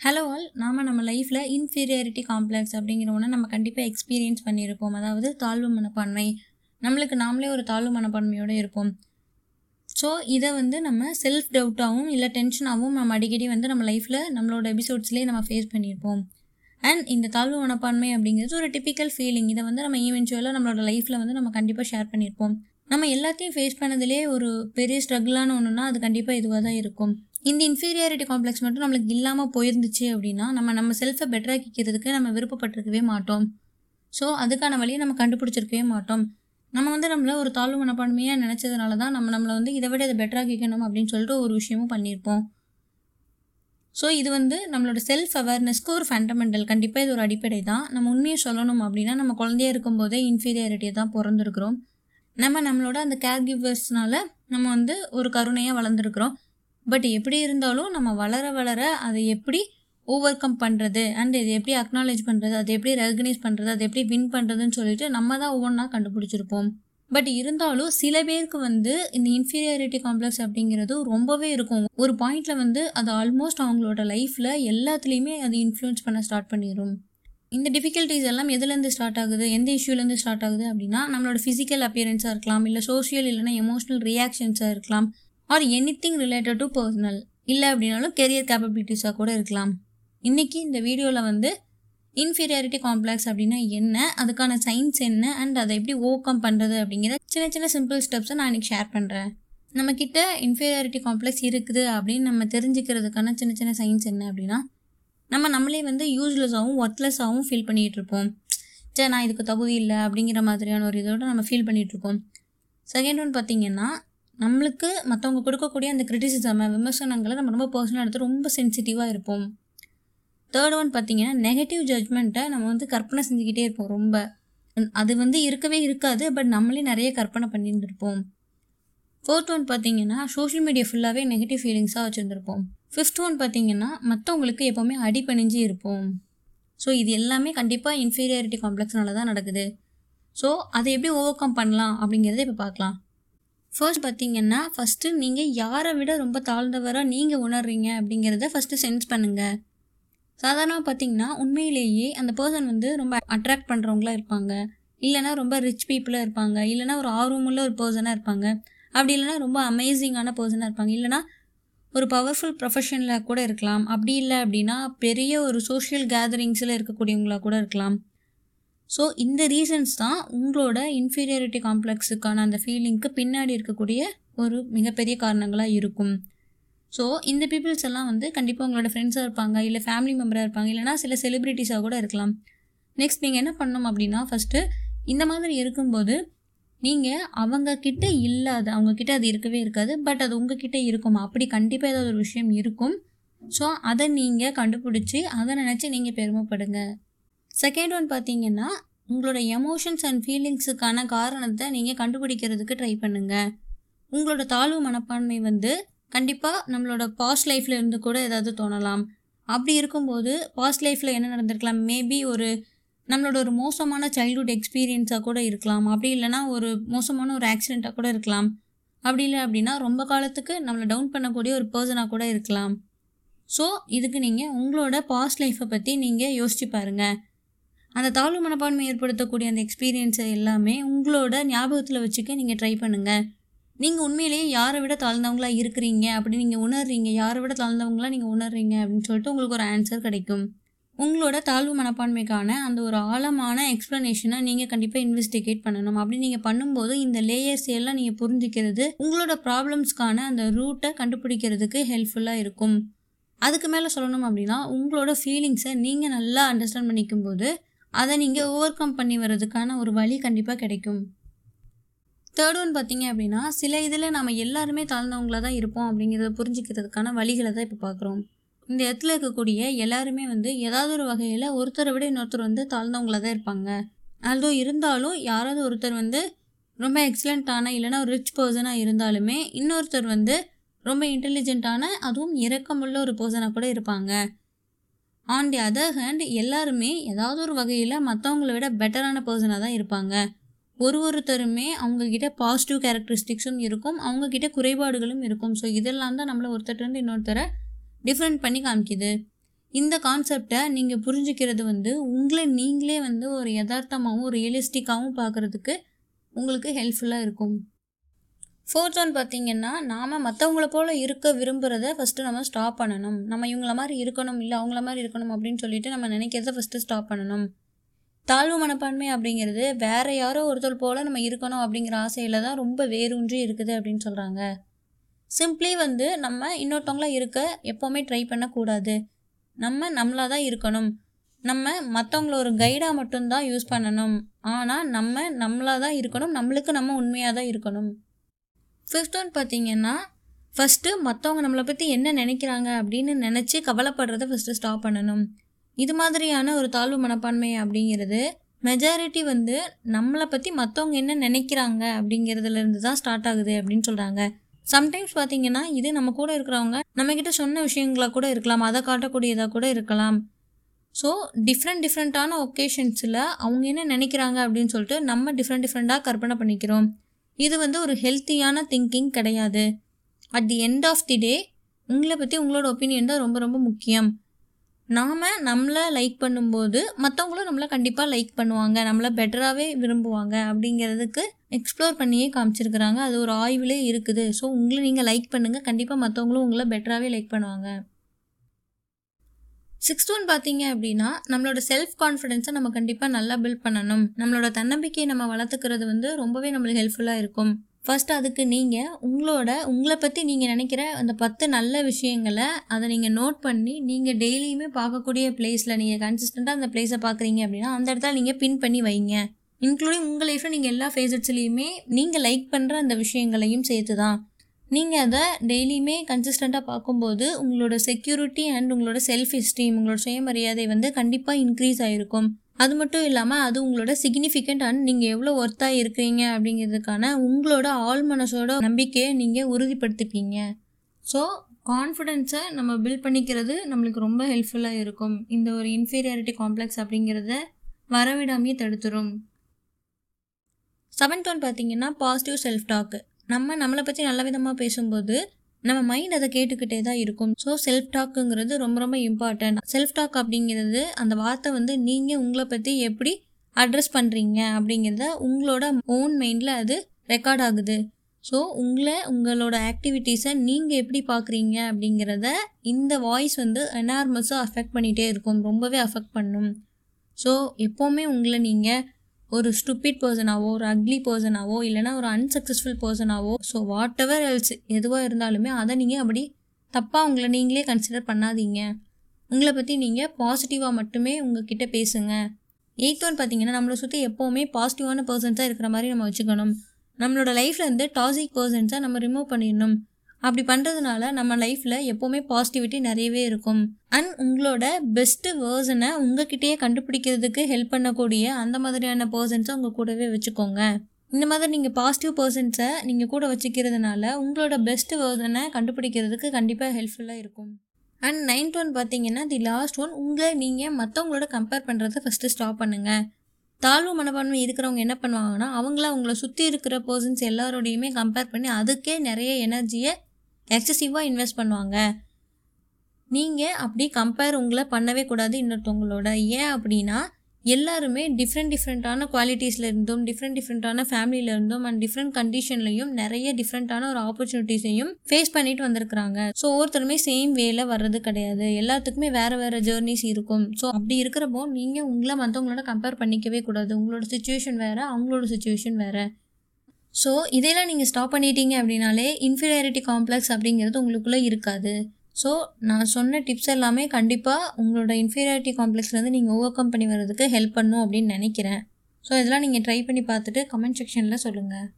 Hello all நாம் நம்ம லைஃப்பில் இன்ஃபீரியாரிட்டி காம்ப்ளெக்ஸ் அப்படிங்கிற ஒன்று நம்ம கண்டிப்பாக எக்ஸ்பீரியன்ஸ் பண்ணியிருப்போம். அதாவது தாழ்வு மனப்பான்மை. நம்மளுக்கு நாமளே ஒரு தாழ்வு மனப்பான்மையோடு இருப்போம். ஸோ இதை வந்து நம்ம செல்ஃப் டவுட்டாகவும் இல்லை டென்ஷனாகவும் நம்ம அடிக்கடி வந்து நம்ம லைஃப்பில் நம்மளோட எபிசோட்ஸ்லேயே நம்ம ஃபேஸ் பண்ணியிருப்போம். அண்ட் இந்த தாழ்வு மனப்பான்மை அப்படிங்கிறது ஒரு டிப்பிக்கல் ஃபீலிங் இதை வந்து நம்ம ஈவென்ச்சுவலாக நம்மளோட லைஃப்பில் வந்து நம்ம கண்டிப்பாக ஷேர் பண்ணியிருப்போம். நம்ம எல்லாத்தையும் ஃபேஸ் பண்ணதுலேயே ஒரு பெரிய ஸ்ட்ரகிளான ஒன்றுனா அது கண்டிப்பாக இதுவாக தான் இருக்கும். இந்த இன்ஃபீரியாரிட்டி காம்ப்ளெக்ஸ் மட்டும் நம்மளுக்கு இல்லாமல் போயிருந்துச்சு அப்படின்னா நம்ம நம்ம செல்ஃபை பெட்டராக்கிக்கிறதுக்கு நம்ம விருப்பப்பட்டிருக்கவே மாட்டோம். ஸோ அதுக்கான வழியை நம்ம கண்டுபிடிச்சிருக்கவே மாட்டோம். நம்ம வந்து நம்மளை ஒரு தாழ்வு மனப்பான்மையாக நினச்சதுனால தான் நம்ம நம்மளை வந்து இதை விட இதை பெட்டராக்கிக்கணும் அப்படின்னு சொல்லிட்டு ஒரு விஷயமும் பண்ணியிருப்போம். ஸோ இது வந்து நம்மளோட செல்ஃப் அவேர்னஸ்க்கு ஒரு ஃபண்டமெண்டல் கண்டிப்பாக இது ஒரு அடிப்படை தான். நம்ம உண்மையை சொல்லணும் அப்படின்னா நம்ம குழந்தையா இருக்கும்போதே இன்ஃபீரியாரிட்டியை தான் பிறந்திருக்கிறோம். நம்ம நம்மளோட அந்த கேர் கிவர்ஸ்னால நம்ம வந்து ஒரு கருணையாக வளர்ந்துருக்குறோம். பட் எப்படி இருந்தாலும் நம்ம வளர வளர அதை எப்படி ஓவர் கம் பண்ணுறது அண்ட் இதை எப்படி அக்னாலேஜ் பண்ணுறது அதை எப்படி ரெகனைஸ் பண்ணுறது அதை எப்படி வின் பண்ணுறதுன்னு சொல்லிட்டு நம்ம தான் ஒவ்வொன்றா கண்டுபிடிச்சிருப்போம். பட் இருந்தாலும் சில பேருக்கு வந்து இந்த இன்ஃபீரியாரிட்டி காம்ப்ளெக்ஸ் அப்படிங்கிறது ரொம்பவே இருக்கும். ஒரு பாயிண்டில் வந்து அது ஆல்மோஸ்ட் அவங்களோட லைஃப்பில் எல்லாத்துலேயுமே அது இன்ஃப்ளூயன்ஸ் பண்ண ஸ்டார்ட் பண்ணிடும் இந்த டிஃபிகல்ட்டிஸ் எல்லாம் எதுலேருந்து ஸ்டார்ட் ஆகுது? எந்த இஷ்யூலேருந்து ஸ்டார்ட் ஆகுது அப்படின்னா நம்மளோட ஃபிசிக்கல் அப்பியரன்ஸாக இருக்கலாம் இல்லை சோஷியல் இல்லைன்னா எமோஷனல் ரியாக்ஷன்ஸாக இருக்கலாம். Are anything related to personal இல்லை அப்படின்னாலும் கெரியர் கேப்பபிலிட்டிஸாக கூட இருக்கலாம். இன்றைக்கி இந்த வீடியோவில் வந்து இன்ஃபீரியாரிட்டி காம்ப்ளெக்ஸ் அப்படின்னா என்ன அதுக்கான சயின்ஸ் என்ன அண்ட் அதை எப்படி ஓவர் கம் பண்ணுறது அப்படிங்கிற சின்ன சின்ன சிம்பிள் ஸ்டெப்ஸை நான் இன்றைக்கி ஷேர் பண்ணுறேன் நம்மக்கிட்ட இன்ஃபீரியாரிட்டி காம்ப்ளெக்ஸ் இருக்குது அப்படின்னு நம்ம தெரிஞ்சுக்கிறதுக்கான சின்ன சின்ன சயின்ஸ் என்ன அப்படின்னா நம்ம நம்மளே வந்து யூஸ்லெஸ்ஸாகவும் ஒர்த்லெஸ்ஸாகவும் ஃபீல் பண்ணிகிட்டு இருப்போம். சே நான் இதுக்கு தகுதி இல்லை அப்படிங்கிற மாதிரியான ஒரு இதோட நம்ம ஃபீல் பண்ணிகிட்ருப்போம் செகண்ட் ஒன் பார்த்திங்கன்னா நம்மளுக்கு மற்றவங்க கொடுக்கக்கூடிய அந்த கிரிட்டிசிசம் விமர்சனங்களை நம்ம ரொம்ப பர்சனலாக எடுத்து ரொம்ப சென்சிட்டிவாக இருப்போம். தேர்ட் ஒன் பார்த்தீங்கன்னா நெகட்டிவ் ஜட்ஜ்மெண்ட்டை நம்ம வந்து கற்பனை செஞ்சுக்கிட்டே இருப்போம் ரொம்ப. அது வந்து இருக்கவே இருக்காது பட் நம்மளே நிறைய கற்பனை பண்ணியிருந்திருப்போம். ஃபோர்த் ஒன் பார்த்தீங்கன்னா சோஷியல் மீடியா ஃபுல்லாகவே நெகட்டிவ் ஃபீலிங்ஸாக வச்சுருந்துருப்போம். ஃபிஃப்த் ஒன் பார்த்தீங்கன்னா மற்றவங்களுக்கு எப்போவுமே அடிபணிஞ்சு இருப்போம். ஸோ இது எல்லாமே கண்டிப்பாக இன்ஃபீரியாரிட்டி காம்ப்ளெக்ஸ்னால தான் நடக்குது. ஸோ அதை எப்படி ஓவர் கம் பண்ணலாம் அப்படிங்கிறத இப்போ பார்க்கலாம் ஃபர்ஸ்ட் பார்த்தீங்கன்னா ஃபஸ்ட்டு நீங்கள் யாரை விட ரொம்ப தாழ்ந்தவராக நீங்கள் உணர்றீங்க அப்படிங்கிறத ஃபஸ்ட்டு சென்ஸ் பண்ணுங்கள் சாதாரணமாக பார்த்தீங்கன்னா உண்மையிலேயே அந்த பர்சன் வந்து ரொம்ப அட்ராக்ட் பண்ணுறவங்களா இருப்பாங்க. இல்லைனா ரொம்ப ரிச் பீப்புளாக இருப்பாங்க. இல்லைனா ஒரு ஆர்வமுள்ள ஒரு பர்சனாக இருப்பாங்க. அப்படி இல்லைனா ரொம்ப அமேசிங்கான பர்சனாக இருப்பாங்க. இல்லைனா ஒரு பவர்ஃபுல் ப்ரொஃபஷனில் கூட இருக்கலாம். அப்படி இல்லை அப்படின்னா பெரிய ஒரு சோஷியல் கேதரிங்ஸில் இருக்கக்கூடியவங்களாக கூட இருக்கலாம். ஸோ இந்த ரீசன்ஸ் தான் உங்களோட இன்ஃபீரியாரிட்டி காம்ப்ளெக்ஸுக்கான அந்த ஃபீலிங்க்கு பின்னாடி இருக்கக்கூடிய ஒரு மிகப்பெரிய காரணங்களாக இருக்கும். ஸோ இந்த பீப்புள்ஸ் எல்லாம் வந்து கண்டிப்பாக உங்களோட ஃப்ரெண்ட்ஸாக இருப்பாங்க இல்லை ஃபேமிலி மெம்பராக இருப்பாங்க இல்லைனா சில செலிப்ரிட்டிஸாக கூட இருக்கலாம். நெக்ஸ்ட் நீங்கள் என்ன பண்ணணும் அப்படின்னா ஃபஸ்ட்டு இந்த மாதிரி இருக்கும்போது நீங்கள் அவங்கக்கிட்ட இல்லாத அவங்கக்கிட்ட அது இருக்கவே இருக்காது பட் அது உங்ககிட்ட இருக்கும். அப்படி கண்டிப்பாக ஏதாவது ஒரு விஷயம் இருக்கும். ஸோ அதை நீங்கள் கண்டுபிடிச்சி அதை நினச்சி நீங்கள் பெருமைப்படுங்க. செகண்ட் ஒன் பார்த்தீங்கன்னா உங்களோட எமோஷன்ஸ் அண்ட் ஃபீலிங்ஸுக்கான காரணத்தை நீங்கள் கண்டுபிடிக்கிறதுக்கு ட்ரை பண்ணுங்கள் உங்களோட தாழ்வு மனப்பான்மை வந்து கண்டிப்பாக நம்மளோட பாஸ்ட் லைஃப்பில் இருந்து கூட ஏதாவது தோணலாம். அப்படி இருக்கும்போது பாஸ்ட் லைஃப்பில் என்ன நடந்திருக்கலாம்? மேபி ஒரு நம்மளோட ஒரு மோசமான சைல்ட்ஹுட் எக்ஸ்பீரியன்ஸாக கூட இருக்கலாம். அப்படி இல்லைனா ஒரு மோசமான ஒரு ஆக்சிடெண்ட்டாக கூட இருக்கலாம். அப்படி இல்லை அப்படின்னா ரொம்ப காலத்துக்கு நம்மளை டவுன் பண்ணக்கூடிய ஒரு பர்சனாக கூட இருக்கலாம். ஸோ இதுக்கு நீங்கள் உங்களோட பாஸ்ட் லைஃப்பை பற்றி நீங்கள் யோசிச்சு பாருங்கள் அந்த தாழ்வு மனப்பான்மை ஏற்படுத்தக்கூடிய அந்த எக்ஸ்பீரியன்ஸை எல்லாமே உங்களோட ஞாபகத்தில் வச்சுக்க நீங்கள் ட்ரை பண்ணுங்கள் நீங்கள் உண்மையிலேயே யாரை விட தாழ்ந்தவங்களா இருக்கிறீங்க அப்படி நீங்கள் உணர்றீங்க யாரை விட தாழ்ந்தவங்களா நீங்கள் உணர்றீங்க அப்படின்னு சொல்லிட்டு உங்களுக்கு ஒரு ஆன்சர் கிடைக்கும். உங்களோட தாழ்வு மனப்பான்மைக்கான அந்த ஒரு ஆழமான எக்ஸ்ப்ளனேஷனை நீங்கள் கண்டிப்பாக இன்வெஸ்டிகேட் பண்ணணும். அப்படி நீங்கள் பண்ணும்போது இந்த லேயர்ஸ் எல்லாம் நீங்கள் புரிஞ்சுக்கிறது உங்களோட ப்ராப்ளம்ஸ்க்கான அந்த ரூட்டை கண்டுபிடிக்கிறதுக்கு ஹெல்ப்ஃபுல்லாக இருக்கும். அதுக்கு மேலே சொல்லணும் அப்படின்னா உங்களோட ஃபீலிங்ஸை நீங்கள் நல்லா அண்டர்ஸ்டாண்ட் பண்ணிக்கும் போது அதை நீங்கள் ஓவர் கம் பண்ணி வர்றதுக்கான ஒரு வழி கண்டிப்பாக கிடைக்கும். தேர்ட் ஒன் பார்த்தீங்க அப்படின்னா சில இதில் நம்ம எல்லாருமே தாழ்ந்தவங்களாக தான் இருப்போம் அப்படிங்கிறத புரிஞ்சுக்கிறதுக்கான வழிகளை தான் இப்போ பார்க்குறோம். இந்த இடத்துல இருக்கக்கூடிய எல்லாருமே வந்து ஏதாவது ஒரு வகையில் ஒருத்தரை விட இன்னொருத்தர் வந்து தாழ்ந்தவங்களாக தான் இருப்பாங்க. அதோ இருந்தாலும் யாராவது ஒருத்தர் வந்து ரொம்ப எக்ஸலண்ட்டான இல்லைனா ஒரு ரிச் பர்சனாக இருந்தாலுமே இன்னொருத்தர் வந்து ரொம்ப இன்டெலிஜென்ட்டான அதுவும் இரக்கமுள்ள ஒரு பர்சனாக கூட இருப்பாங்க. ஆன் தி அதர் ஹேண்ட் எல்லாருமே ஏதாவது ஒரு வகையில் மற்றவங்கள விட பெட்டரான பர்சனாக தான் இருப்பாங்க. ஒரு ஒருத்தருமே அவங்கக்கிட்ட பாசிட்டிவ் கேரக்டரிஸ்டிக்ஸும் இருக்கும் அவங்கக்கிட்ட குறைபாடுகளும் இருக்கும். ஸோ இதெல்லாம் தான் நம்மளை ஒருத்தர்லேருந்து இன்னொருத்தரை டிஃப்ரெண்ட் பண்ணி காமிக்குது. இந்த கான்செப்டை நீங்கள் புரிஞ்சுக்கிறது வந்து உங்களை நீங்களே வந்து ஒரு யதார்த்தமாகவும் ரியலிஸ்டிக்காகவும் பார்க்குறதுக்கு உங்களுக்கு ஹெல்ப்ஃபுல்லாக இருக்கும். ஃபோர்த் ஒன் பார்த்தீங்கன்னா நாம் மற்றவங்கள போல் இருக்க விரும்புகிறத ஃபஸ்ட்டு நம்ம ஸ்டாப் பண்ணணும். நம்ம இவங்கள மாதிரி இருக்கணும் இல்லை அவங்கள மாதிரி இருக்கணும் அப்படின்னு சொல்லிட்டு நம்ம நினைக்கிறத ஃபஸ்ட்டு ஸ்டாப் பண்ணணும். தாழ்வு மனப்பான்மை அப்படிங்கிறது வேற யாரோ ஒருத்தர் போல் நம்ம இருக்கணும் அப்படிங்கிற ஆசையில் தான் ரொம்ப வேரூன்றி இருக்குது அப்படின்னு சொல்கிறாங்க சிம்பிளி வந்து நம்ம இன்னொருத்தவங்களாக இருக்க எப்போவுமே ட்ரை பண்ணக்கூடாது. நம்ம நம்மளாக தான் இருக்கணும். நம்ம மற்றவங்கள ஒரு கைடாக மட்டும்தான் யூஸ் பண்ணணும். ஆனால் நம்ம நம்மளாக தான் இருக்கணும். நம்மளுக்கு நம்ம உண்மையாக தான் இருக்கணும். ஃபிஃப்த் ஒன் பார்த்தீங்கன்னா ஃபஸ்ட்டு மற்றவங்க நம்மளை பற்றி என்ன நினைக்கிறாங்க அப்படின்னு நினச்சி கவலைப்படுறத ஃபஸ்ட்டு ஸ்டாப் பண்ணணும். இது மாதிரியான ஒரு தாழ்வு மனப்பான்மை அப்படிங்கிறது மெஜாரிட்டி வந்து நம்மளை பற்றி மற்றவங்க என்ன நினைக்கிறாங்க அப்படிங்கிறதுலேருந்து தான் ஸ்டார்ட் ஆகுது அப்படின்னு சொல்கிறாங்க சம்டைம்ஸ் பார்த்தீங்கன்னா இது நம்ம கூட இருக்கிறவங்க நம்மக்கிட்ட சொன்ன விஷயங்களாக கூட இருக்கலாம் அதை காட்டக்கூடியதாக கூட இருக்கலாம். ஸோ டிஃப்ரெண்ட் டிஃப்ரெண்ட்டான ஒகேஷன்ஸில் அவங்க என்ன நினைக்கிறாங்க அப்படின்னு சொல்லிட்டு நம்ம டிஃப்ரெண்ட் டிஃப்ரெண்ட்டாக கற்பனை பண்ணிக்கிறோம். இது வந்து ஒரு ஹெல்த்தியான திங்கிங் கிடையாது. At the end of the day உங்களை பற்றி உங்களோட ஒப்பீனியன் தான் ரொம்ப ரொம்ப முக்கியம். நாம் நம்மளை லைக் பண்ணும்போது மற்றவங்களும் நம்மளை கண்டிப்பாக லைக் பண்ணுவாங்க. நம்மளை பெட்டராகவே விரும்புவாங்க அப்படிங்கிறதுக்கு எக்ஸ்ப்ளோர் பண்ணியே காமிச்சிருக்கிறாங்க. அது ஒரு ஆய்விலே இருக்குது. ஸோ உங்களை நீங்கள் லைக் பண்ணுங்கள் கண்டிப்பாக மற்றவங்களும் உங்களை பெட்டராகவே லைக் பண்ணுவாங்க. சிக்ஸ்த் ஒன் பார்த்தீங்க அப்படின்னா நம்மளோட செல்ஃப் கான்ஃபிடென்ஸை நம்ம கண்டிப்பாக நல்லா பில்ட் பண்ணணும். நம்மளோட தன்னம்பிக்கையை நம்ம வளர்த்துக்கிறது வந்து ரொம்பவே நம்மளுக்கு ஹெல்ப்ஃபுல்லாக இருக்கும். ஃபர்ஸ்ட் அதுக்கு நீங்கள் உங்களோட உங்களை பற்றி நீங்கள் நினைக்கிற அந்த பத்து நல்ல விஷயங்களை அதை நீங்கள் நோட் பண்ணி நீங்கள் டெய்லியுமே பார்க்கக்கூடிய பிளேஸில் நீங்கள் கன்சிஸ்டண்ட்டாக அந்த பிளேஸை பார்க்குறீங்க அப்படின்னா அந்த இடத்துல நீங்கள் பின் பண்ணி வைங்க. இன்க்ளூடிங் உங்கள் லைஃப்பில் நீங்கள் எல்லா ஃபேஸட்ஸ்லேயுமே நீங்கள் லைக் பண்ணுற அந்த விஷயங்களையும் சேர்த்து தான் நீங்கள் அதை டெய்லியுமே கன்சிஸ்டண்ட்டாக பார்க்கும்போது உங்களோட செக்யூரிட்டி அண்ட் உங்களோட செல்ஃப் எஸ்டீம் உங்களோட சுயமரியாதை வந்து கண்டிப்பாக இன்க்ரீஸ் ஆகிருக்கும் அது மட்டும் இல்லாமல் அது உங்களோட சிக்னிஃபிகண்ட் அண்ட் நீங்கள் எவ்வளோ ஒர்த்தாக இருக்கிறீங்க அப்படிங்கிறதுக்கான உங்களோட ஆள் மனசோட நம்பிக்கையை நீங்கள் உறுதிப்படுத்திப்பீங்க. ஸோ கான்ஃபிடென்ஸை நம்ம பில்ட் பண்ணிக்கிறது நம்மளுக்கு ரொம்ப ஹெல்ப்ஃபுல்லாக இருக்கும். இந்த ஒரு இன்ஃபீரியாரிட்டி காம்ப்ளெக்ஸ் அப்படிங்கிறத வரவிடாமையே தடுத்துரும். செவன்த் ஒன் பார்த்தீங்கன்னா பாசிட்டிவ் செல்ஃப் டாக்கு நம்ம நம்மளை பற்றி நல்ல விதமாக பேசும்போது நம்ம மைண்ட் அதை கேட்டுக்கிட்டே தான் இருக்கும். ஸோ செல்ஃப் டாக்குங்கிறது ரொம்ப ரொம்ப இம்பார்ட்டன்ட் செல்ஃப் டாக் அப்படிங்கிறது அந்த வார்த்தை வந்து நீங்கள் உங்களை பற்றி எப்படி அட்ரஸ் பண்ணுறீங்க அப்படிங்கிறத உங்களோட ஓன் மைண்டில் அது ரெக்கார்ட் ஆகுது. ஸோ உங்களை உங்களோட ஆக்டிவிட்டீஸை நீங்கள் எப்படி பார்க்குறீங்க அப்படிங்கிறத இந்த வாய்ஸ் வந்து எனார்மஸாக அஃபெக்ட் பண்ணிகிட்டே இருக்கும். ரொம்பவே அஃபெக்ட் பண்ணும். ஸோ எப்போவுமே உங்களை நீங்கள் ஒரு ஸ்டூபிட் பர்சனாவோ ஒரு அக்லி பர்சனாவோ இல்லைனா ஒரு அன்சக்ஸஸ்ஃபுல் பர்சனாவோ ஸோ வாட் எவர் எல்ஸ் எதுவாக இருந்தாலுமே அதை நீங்கள் அப்படி தப்பாக உங்களை நீங்களே கன்சிடர் பண்ணாதீங்க. உங்களை பற்றி நீங்கள் பாசிட்டிவாக மட்டுமே உங்ககிட்ட பேசுங்க. எயித் ஒன் பார்த்தீங்கன்னா நம்மளை சுற்றி எப்போவுமே பாசிட்டிவான பர்சன்ஸாக இருக்கிற மாதிரி நம்ம வச்சுக்கணும். நம்மளோட லைஃப்லேருந்து டாசிக் பர்சன்ஸாக நம்ம ரிமூவ் பண்ணிடணும். அப்படி பண்ணுறதுனால நம்ம லைஃப்பில் எப்போவுமே பாசிட்டிவிட்டி நிறையவே இருக்கும். அண்ட் உங்களோட பெஸ்ட்டு வேர்சனை உங்ககிட்டயே கண்டுபிடிக்கிறதுக்கு ஹெல்ப் பண்ணக்கூடிய அந்த மாதிரியான பர்சன்ஸை உங்கள் கூடவே வச்சுக்கோங்க. இந்த மாதிரி நீங்கள் பாசிட்டிவ் பர்சன்ஸை நீங்கள் கூட வச்சுக்கிறதுனால உங்களோட பெஸ்ட்டு வேர்சனை கண்டுபிடிக்கிறதுக்கு கண்டிப்பாக ஹெல்ப்ஃபுல்லாக இருக்கும். அண்ட் நைன்த் ஒன் பார்த்தீங்கன்னா தி லாஸ்ட் ஒன் உங்களை நீங்கள் மற்றவங்களோட கம்பேர் பண்ணுறதை ஃபஸ்ட்டு ஸ்டாப் பண்ணுங்கள் தாழ்வு மனப்பான்மை இருக்கிறவங்க என்ன பண்ணுவாங்கன்னா அவங்கள அவங்கள சுற்றி இருக்கிற பர்சன்ஸ் எல்லாரோடையுமே கம்பேர் பண்ணி அதுக்கே நிறைய எனர்ஜியை எக்ஸசிவாக இன்வெஸ்ட் பண்ணுவாங்க. நீங்கள் அப்படி கம்பேர் உங்களை பண்ணவே கூடாது இன்னொருத்தவங்களோட. ஏன் அப்படின்னா எல்லாருமே டிஃப்ரெண்ட் டிஃப்ரெண்ட்டான குவாலிட்டிஸில் இருந்தும் டிஃப்ரெண்ட் டிஃப்ரெண்ட்டான ஃபேமிலியில் இருந்தும் அண்ட் டிஃப்ரெண்ட் கண்டிஷன்லையும் நிறைய டிஃப்ரெண்ட்டான ஒரு ஆப்பர்ச்சுனிட்டிஸையும் ஃபேஸ் பண்ணிட்டு வந்திருக்கிறாங்க. ஸோ ஒவ்வொருத்தருமே சேம் வேல வர்றது கிடையாது. எல்லாத்துக்குமே வேறு வேறு ஜேர்னிஸ் இருக்கும். ஸோ அப்படி இருக்கிறப்போ நீங்கள் உங்களை மற்றவங்களோட கம்பேர் பண்ணிக்கவே கூடாது. உங்களோட சுச்சுவேஷன் வேறு அவங்களோட சுச்சுவேஷன் வேறு. ஸோ இதெல்லாம் நீங்கள் ஸ்டாப் பண்ணிட்டீங்க அப்படின்னாலே இன்ஃபீரியாரிட்டி காம்ப்ளெக்ஸ் அப்படிங்கிறது உங்களுக்குள்ளே இருக்காது. ஸோ நான் சொன்ன டிப்ஸ் எல்லாமே கண்டிப்பாக உங்களோட இன்ஃபீரியாரிட்டி காம்ப்ளெக்ஸ்லேருந்து நீங்கள் ஓவர் கம் பண்ணி வர்றதுக்கு ஹெல்ப் பண்ணும் அப்படின்னு நினைக்கிறேன். ஸோ இதெல்லாம் நீங்கள் ட்ரை பண்ணி பார்த்துட்டு கமெண்ட் செக்ஷனில் சொல்லுங்கள்